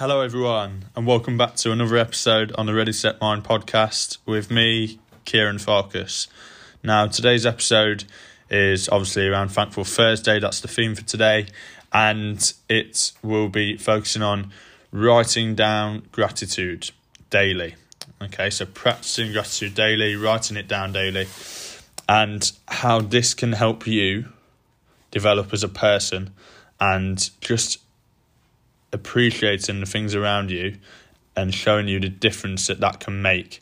Hello, everyone, and welcome back to another episode on the Ready Set Mind podcast with me, Kieran Farkas. Now, today's episode is obviously around Thankful Thursday, that's the theme for today, and it will be focusing on writing down gratitude daily. Okay, so practicing gratitude daily, writing it down daily, and how this can help you develop as a person and just appreciating the things around you and showing you the difference that that can make.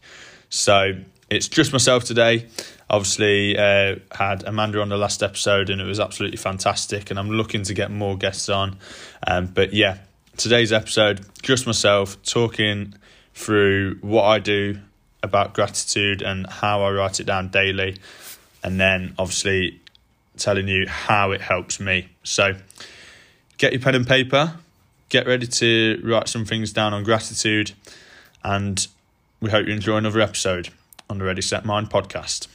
So it's just myself today. Obviously, uh, had Amanda on the last episode, and it was absolutely fantastic. And I'm looking to get more guests on. Um, but yeah, today's episode, just myself talking through what I do about gratitude and how I write it down daily, and then obviously telling you how it helps me. So get your pen and paper, get ready to write some things down on gratitude, and we hope you enjoy another episode on the Ready Set Mind podcast.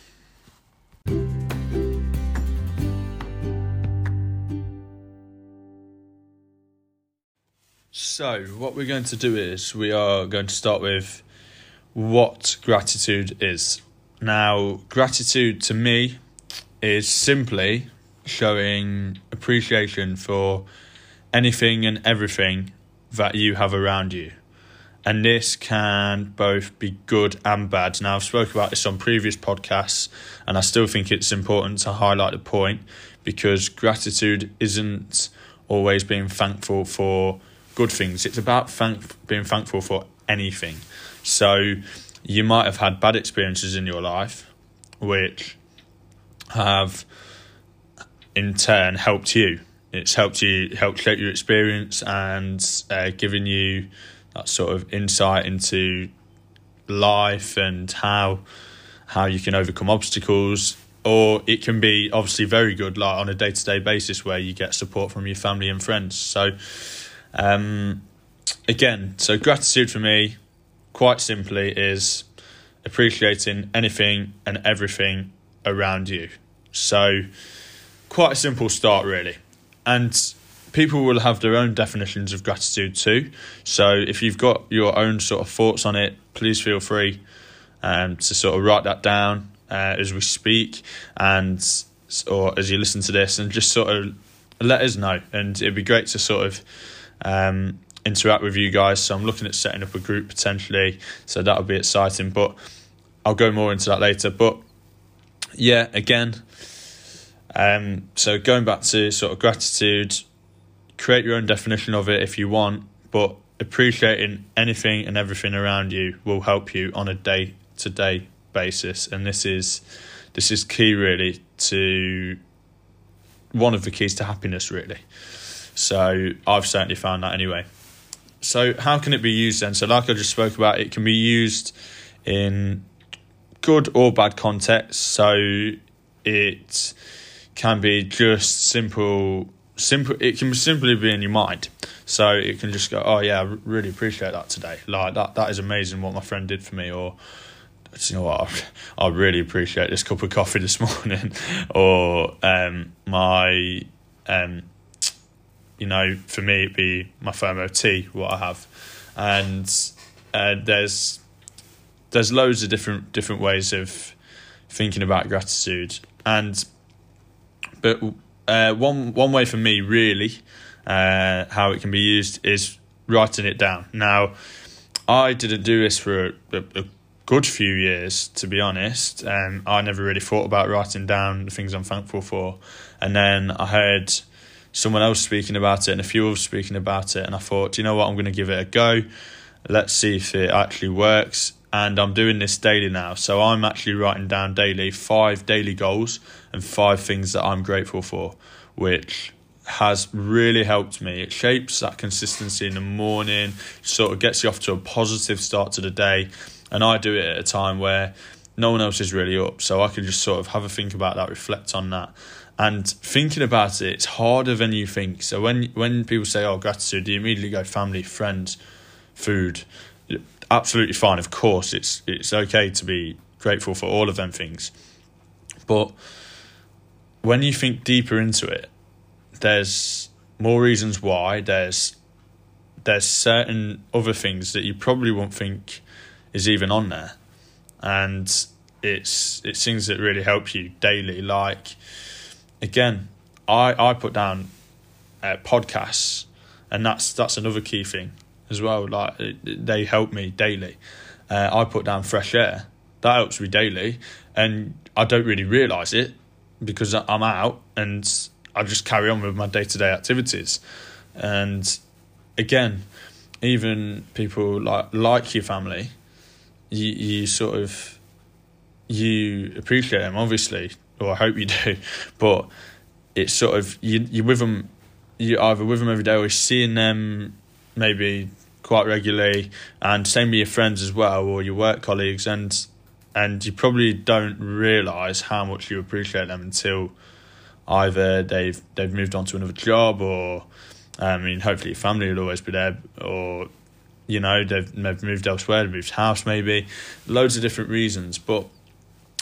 So, what we're going to do is we are going to start with what gratitude is. Now, gratitude to me is simply showing appreciation for anything and everything that you have around you. And this can both be good and bad. Now, I've spoken about this on previous podcasts, and I still think it's important to highlight the point because gratitude isn't always being thankful for good things. It's about thank- being thankful for anything. So, you might have had bad experiences in your life, which have in turn helped you. It's helped you helped shape your experience and uh, given you that sort of insight into life and how how you can overcome obstacles. Or it can be obviously very good, like on a day to day basis, where you get support from your family and friends. So, um, again, so gratitude for me, quite simply, is appreciating anything and everything around you. So, quite a simple start, really. And people will have their own definitions of gratitude too. So, if you've got your own sort of thoughts on it, please feel free um, to sort of write that down uh, as we speak and or as you listen to this and just sort of let us know. And it'd be great to sort of um, interact with you guys. So, I'm looking at setting up a group potentially. So, that'll be exciting. But I'll go more into that later. But yeah, again, um, so going back to sort of gratitude, create your own definition of it if you want, but appreciating anything and everything around you will help you on a day to day basis, and this is this is key really to one of the keys to happiness really. So I've certainly found that anyway. So how can it be used then? So like I just spoke about, it can be used in good or bad contexts. So it can be just simple simple it can simply be in your mind. So it can just go oh yeah i really appreciate that today. Like that that is amazing what my friend did for me or you know what? I, really appreciate this cup of coffee this morning. Or um my um you know for me it'd be my thermo tea what i have. And uh, there's there's loads of different different ways of thinking about gratitude. And but uh, one one way for me, really, uh, how it can be used is writing it down. Now, I didn't do this for a, a, a good few years, to be honest. Um, I never really thought about writing down the things I'm thankful for, and then I heard someone else speaking about it and a few others speaking about it, and I thought, you know what, I'm going to give it a go. Let's see if it actually works and I'm doing this daily now. So I'm actually writing down daily five daily goals and five things that I'm grateful for, which has really helped me. It shapes that consistency in the morning, sort of gets you off to a positive start to the day. And I do it at a time where no one else is really up. So I can just sort of have a think about that, reflect on that. And thinking about it, it's harder than you think. So when when people say, Oh, gratitude, you immediately go family, friends, food absolutely fine. Of course, it's it's okay to be grateful for all of them things, but when you think deeper into it, there's more reasons why. There's there's certain other things that you probably won't think is even on there, and it's it's things that really help you daily. Like again, I I put down uh, podcasts, and that's that's another key thing as well. Like they help me daily. Uh, I put down fresh air. That helps me daily, and I don't really realise it because I'm out and I just carry on with my day to day activities. And again, even people like like your family, you you sort of you appreciate them obviously, or I hope you do, but it's sort of you you're with them, you either with them every day or you're seeing them maybe quite regularly, and same with your friends as well or your work colleagues, and and you probably don't realize how much you appreciate them until either they've they've moved on to another job or I mean hopefully your family will always be there or you know they've, they've moved elsewhere, they've moved house maybe, loads of different reasons. But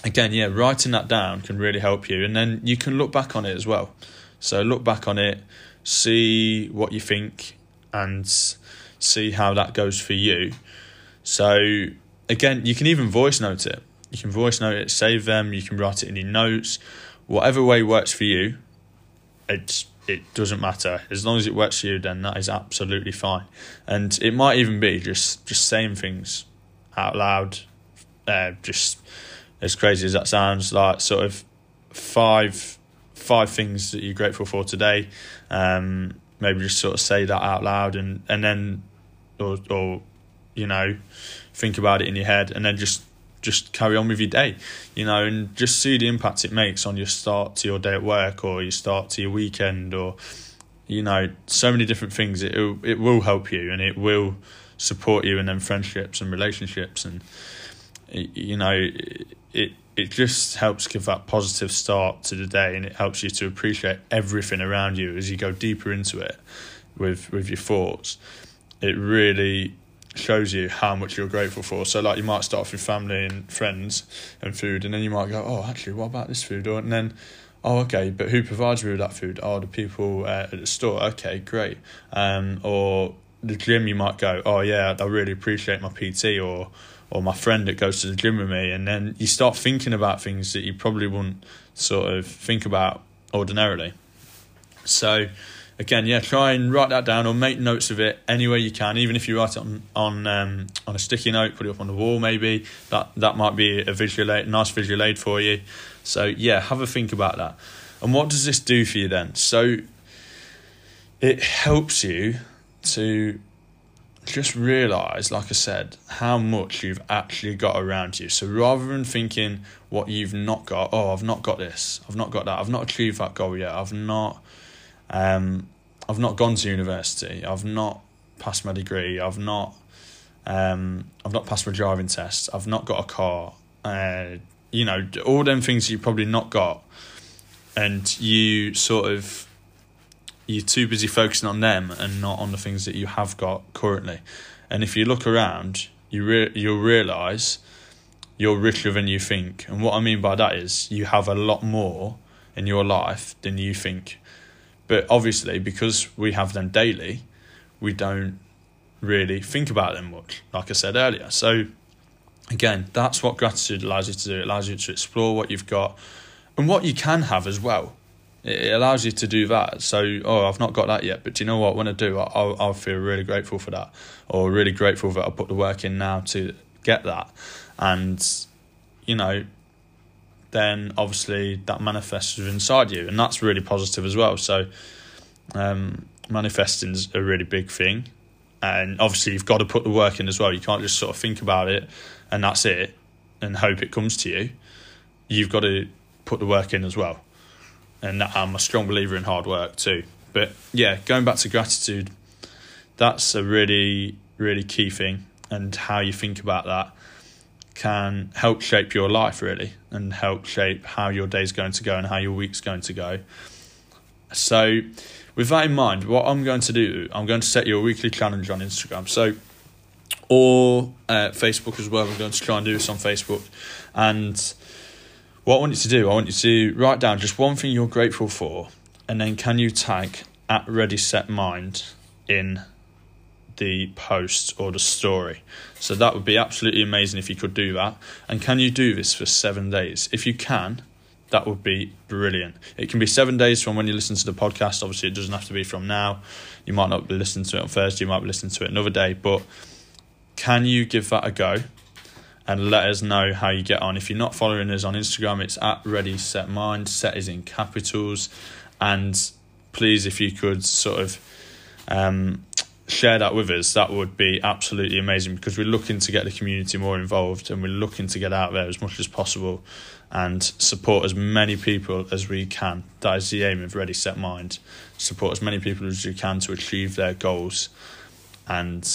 again, yeah, writing that down can really help you, and then you can look back on it as well. So look back on it, see what you think, and see how that goes for you. So again, you can even voice note it. You can voice note it, save them. You can write it in your notes, whatever way works for you. It's it doesn't matter as long as it works for you. Then that is absolutely fine. And it might even be just just saying things out loud. Uh, just as crazy as that sounds, like sort of five five things that you're grateful for today. Um, maybe just sort of say that out loud and and then or or you know think about it in your head and then just just carry on with your day, you know, and just see the impact it makes on your start to your day at work or your start to your weekend or, you know, so many different things. It it will help you and it will support you and then friendships and relationships and, you know, it it just helps give that positive start to the day and it helps you to appreciate everything around you as you go deeper into it with with your thoughts. It really shows you how much you're grateful for. So like you might start off with family and friends and food, and then you might go, oh, actually, what about this food? Or and then, oh, okay, but who provides me with that food? Oh, the people uh, at the store. Okay, great. Um, or the gym, you might go, oh yeah, I really appreciate my PT or or my friend that goes to the gym with me, and then you start thinking about things that you probably wouldn't sort of think about ordinarily. So again, yeah, try and write that down or make notes of it any way you can. Even if you write it on on um, on a sticky note, put it up on the wall, maybe that that might be a visual aid, nice visual aid for you. So yeah, have a think about that. And what does this do for you then? So it helps you to just realize, like I said, how much you've actually got around you. So rather than thinking what you've not got, oh, I've not got this, I've not got that, I've not achieved that goal yet, I've not um, I've not gone to university. I've not passed my degree. I've not. Um, I've not passed my driving test. I've not got a car. Uh, you know, all them things you've probably not got, and you sort of you're too busy focusing on them and not on the things that you have got currently. And if you look around, you re- you'll realize you're richer than you think. And what I mean by that is you have a lot more in your life than you think. But obviously, because we have them daily, we don't really think about them much, like I said earlier. So, again, that's what gratitude allows you to do. It allows you to explore what you've got and what you can have as well. It allows you to do that. So, oh, I've not got that yet, but do you know what? When I do, I'll, I'll feel really grateful for that, or really grateful that I put the work in now to get that. And, you know, then obviously that manifests inside you, and that's really positive as well. So, um, manifesting is a really big thing, and obviously you've got to put the work in as well. You can't just sort of think about it and that's it, and hope it comes to you. You've got to put the work in as well, and I'm a strong believer in hard work too. But yeah, going back to gratitude, that's a really really key thing, and how you think about that can help shape your life really and help shape how your day's going to go and how your week's going to go. So, with that in mind, what I'm going to do, I'm going to set you a weekly challenge on Instagram. So, or uh, Facebook as well. I'm going to try and do this on Facebook. And what I want you to do, I want you to write down just one thing you're grateful for, and then can you tag at Ready Set Mind in the post or the story. So that would be absolutely amazing if you could do that. And can you do this for seven days? If you can, that would be brilliant. It can be seven days from when you listen to the podcast. Obviously, it doesn't have to be from now. You might not be listening to it on Thursday, you might be listening to it another day. But can you give that a go? And let us know how you get on. If you're not following us on Instagram, it's at Ready Set Mind. Set is in capitals. And please, if you could sort of um, share that with us, that would be absolutely amazing because we're looking to get the community more involved and we're looking to get out there as much as possible and support as many people as we can. That is the aim of Ready Set Mind. Support as many people as you can to achieve their goals and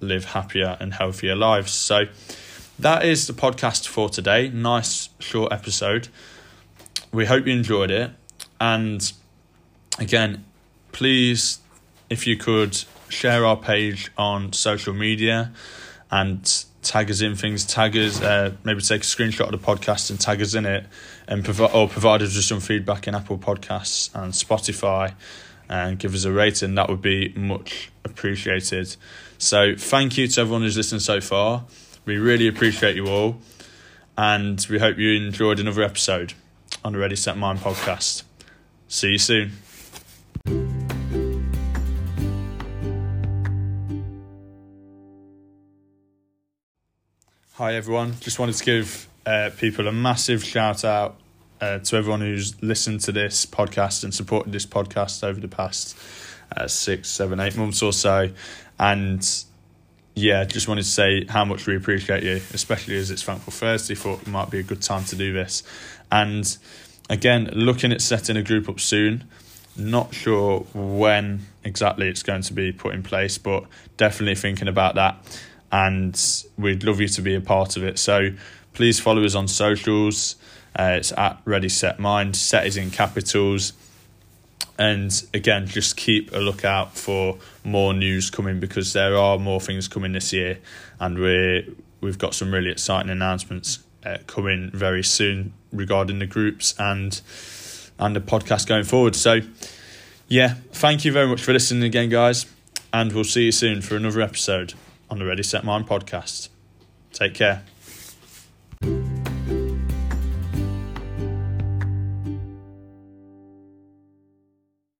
live happier and healthier lives. So that is the podcast for today. Nice short episode. We hope you enjoyed it. And again, please, if you could share our page on social media and tag us in things, tag us, uh, maybe take a screenshot of the podcast and tag us in it, and provide or provide us with some feedback in Apple Podcasts and Spotify, and give us a rating. That would be much appreciated. So thank you to everyone who's listened so far. We really appreciate you all, and we hope you enjoyed another episode on the Ready Set Mind podcast. See you soon. Hi everyone. Just wanted to give uh, people a massive shout out uh, to everyone who's listened to this podcast and supported this podcast over the past uh, six, seven, eight months or so. And yeah, just wanted to say how much we appreciate you, especially as it's Thankful Thursday. Thought it might be a good time to do this. And again, looking at setting a group up soon. Not sure when exactly it's going to be put in place, but definitely thinking about that and we'd love you to be a part of it. So please follow us on socials. Uh, it's at Ready Set Mind. Set is in capitals. And again, just keep a lookout for more news coming because there are more things coming this year, and we we've got some really exciting announcements uh, coming very soon regarding the groups and and the podcast going forward. So, yeah, thank you very much for listening again, guys, and we'll see you soon for another episode on the Ready Set Mind podcast. Take care.